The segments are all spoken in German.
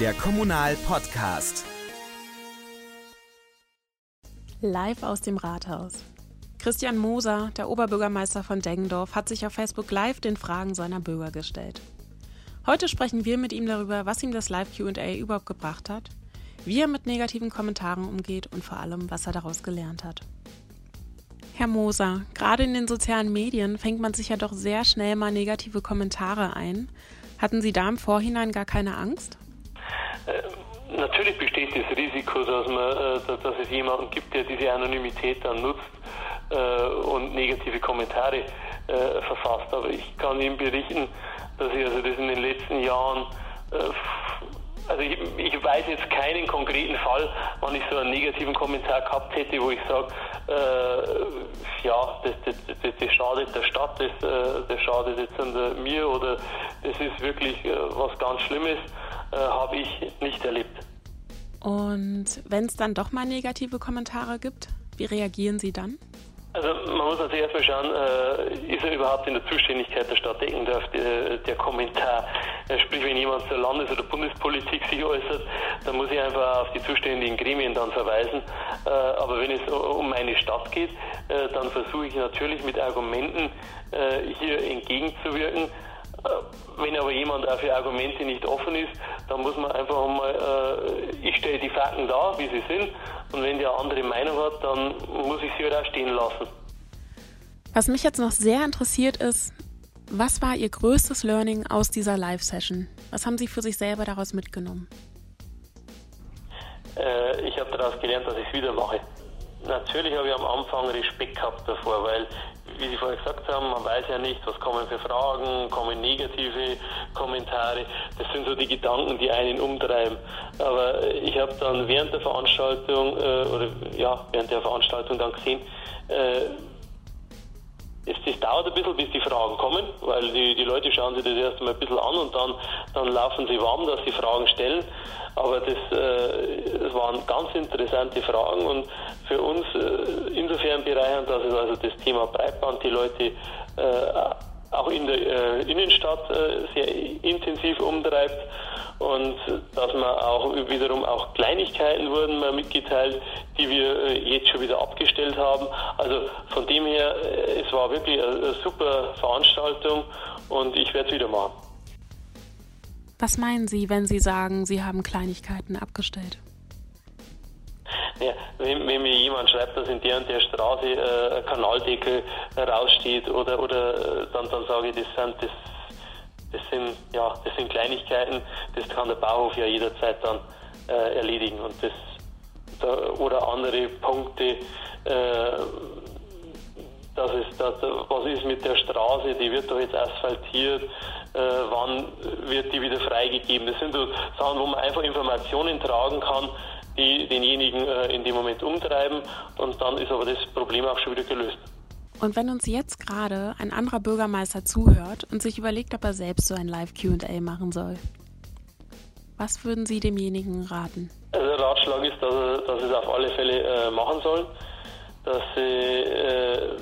der Kommunal-Podcast. Live aus dem Rathaus. Christian Moser, der Oberbürgermeister von Deggendorf, hat sich auf Facebook Live den Fragen seiner Bürger gestellt. Heute sprechen wir mit ihm darüber, was ihm das Live QA überhaupt gebracht hat, wie er mit negativen Kommentaren umgeht und vor allem, was er daraus gelernt hat. Herr Moser, gerade in den sozialen Medien fängt man sich ja doch sehr schnell mal negative Kommentare ein. Hatten Sie da im Vorhinein gar keine Angst? Äh, natürlich besteht das Risiko, dass, man, äh, dass es jemanden gibt, der diese Anonymität dann nutzt äh, und negative Kommentare verfasst. Aber ich kann Ihnen berichten, dass ich also das in den letzten Jahren also ich, ich, weiß jetzt keinen konkreten Fall, wann ich so einen negativen Kommentar gehabt hätte, wo ich sage, äh, ja, das, das, das, das, schadet der Stadt, das, das schadet jetzt an mir oder das ist wirklich was ganz Schlimmes, äh, habe ich nicht erlebt. Und wenn es dann doch mal negative Kommentare gibt, wie reagieren Sie dann? Also man muss natürlich erstmal schauen, äh, ist er überhaupt in der Zuständigkeit der Stadt Deckendorf, der, der Kommentar. Äh, sprich, wenn jemand zur Landes- oder Bundespolitik sich äußert, dann muss ich einfach auf die zuständigen Gremien dann verweisen. Äh, aber wenn es um meine Stadt geht, äh, dann versuche ich natürlich mit Argumenten äh, hier entgegenzuwirken. Äh, wenn aber jemand auch für Argumente nicht offen ist, dann muss man einfach mal, ich stelle die Fakten dar, wie sie sind und wenn der andere Meinung hat, dann muss ich sie halt auch stehen lassen. Was mich jetzt noch sehr interessiert ist, was war Ihr größtes Learning aus dieser Live-Session? Was haben Sie für sich selber daraus mitgenommen? Äh, ich habe daraus gelernt, dass ich es wieder mache. Natürlich habe ich am Anfang Respekt gehabt davor, weil wie Sie vorher gesagt haben, man weiß ja nicht, was kommen für Fragen, kommen negative Kommentare. Das sind so die Gedanken, die einen umtreiben. Aber ich habe dann während der Veranstaltung, äh, oder ja, während der Veranstaltung dann gesehen, äh, es, das dauert ein bisschen, bis die Fragen kommen, weil die, die Leute schauen sich das erst mal ein bisschen an und dann, dann laufen sie warm, dass sie Fragen stellen. Aber das, äh, das waren ganz interessante Fragen und für uns äh, insofern bereichernd, dass es also das Thema Breitband die Leute äh, auch in der äh, Innenstadt äh, sehr intensiv umtreibt und dass man auch wiederum auch Kleinigkeiten wurden mal mitgeteilt, die wir äh, jetzt schon wieder abgestellt haben. Also von dem her, äh, es war wirklich eine, super Veranstaltung und ich werde es wieder machen. Was meinen Sie, wenn Sie sagen, Sie haben Kleinigkeiten abgestellt? Ja, wenn, wenn, mir jemand schreibt, dass in der und der Straße äh, ein Kanaldeckel raussteht oder, oder äh, dann, dann sage ich, das sind, das, das, sind, ja, das sind Kleinigkeiten, das kann der Bauhof ja jederzeit dann äh, erledigen. Und das, da, oder andere Punkte, äh, dass es, dass, was ist mit der Straße, die wird doch jetzt asphaltiert, äh, wann wird die wieder freigegeben. Das sind so Sachen, wo man einfach Informationen tragen kann, die denjenigen äh, in dem Moment umtreiben und dann ist aber das Problem auch schon wieder gelöst. Und wenn uns jetzt gerade ein anderer Bürgermeister zuhört und sich überlegt, ob er selbst so ein Live-QA machen soll, was würden Sie demjenigen raten? Also der Ratschlag ist, dass er, dass es auf alle Fälle äh, machen soll. Dass sie, äh,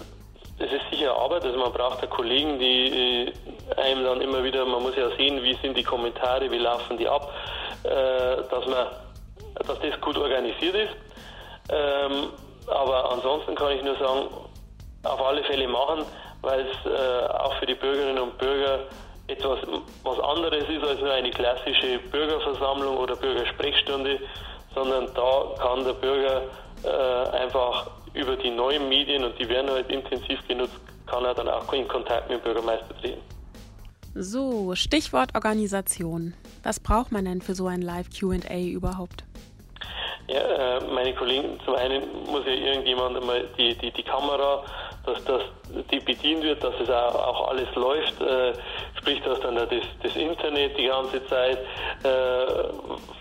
es ist sicher Arbeit, also man braucht ja Kollegen, die äh, einem dann immer wieder, man muss ja sehen, wie sind die Kommentare, wie laufen die ab, äh, dass man dass das gut organisiert ist. Ähm, aber ansonsten kann ich nur sagen, auf alle Fälle machen, weil es äh, auch für die Bürgerinnen und Bürger etwas was anderes ist als nur eine klassische Bürgerversammlung oder Bürgersprechstunde, sondern da kann der Bürger äh, einfach über die neuen Medien und die werden halt intensiv genutzt, kann er dann auch in Kontakt mit dem Bürgermeister treten. So, Stichwort Organisation. Was braucht man denn für so ein Live-QA überhaupt? Ja, äh, meine Kollegen, zum einen muss ja irgendjemand einmal die, die, die Kamera, dass das die bedient wird, dass es auch, auch alles läuft, äh, sprich, dass dann das, das Internet die ganze Zeit, äh,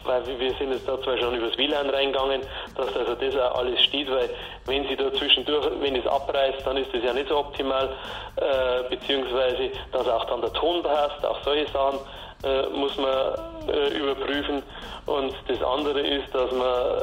weil wir sind jetzt da zwar schon übers WLAN reingegangen, dass also das auch alles steht, weil wenn sie da zwischendurch, wenn es abreißt, dann ist das ja nicht so optimal, äh, beziehungsweise dass auch dann der Ton passt, auch solche Sachen äh, muss man äh, überprüfen. Und das andere ist, dass man,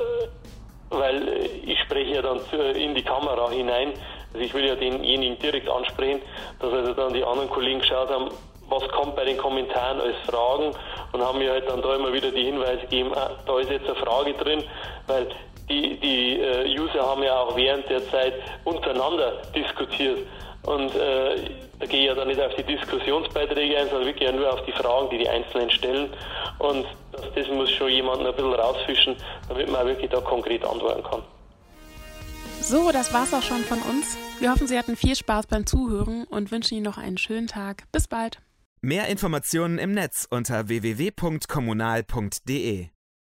weil ich spreche ja dann in die Kamera hinein, also ich will ja denjenigen direkt ansprechen, dass also dann die anderen Kollegen geschaut haben, was kommt bei den Kommentaren als Fragen und haben mir halt dann da immer wieder die Hinweise gegeben, ah, da ist jetzt eine Frage drin, weil die, die äh, User haben ja auch während der Zeit untereinander diskutiert. Und äh, da gehe ich ja dann nicht auf die Diskussionsbeiträge ein, sondern wirklich ja nur auf die Fragen, die die Einzelnen stellen. Und das, das muss schon jemand ein bisschen rausfischen, damit man auch wirklich da konkret antworten kann. So, das war's auch schon von uns. Wir hoffen, Sie hatten viel Spaß beim Zuhören und wünschen Ihnen noch einen schönen Tag. Bis bald. Mehr Informationen im Netz unter www.kommunal.de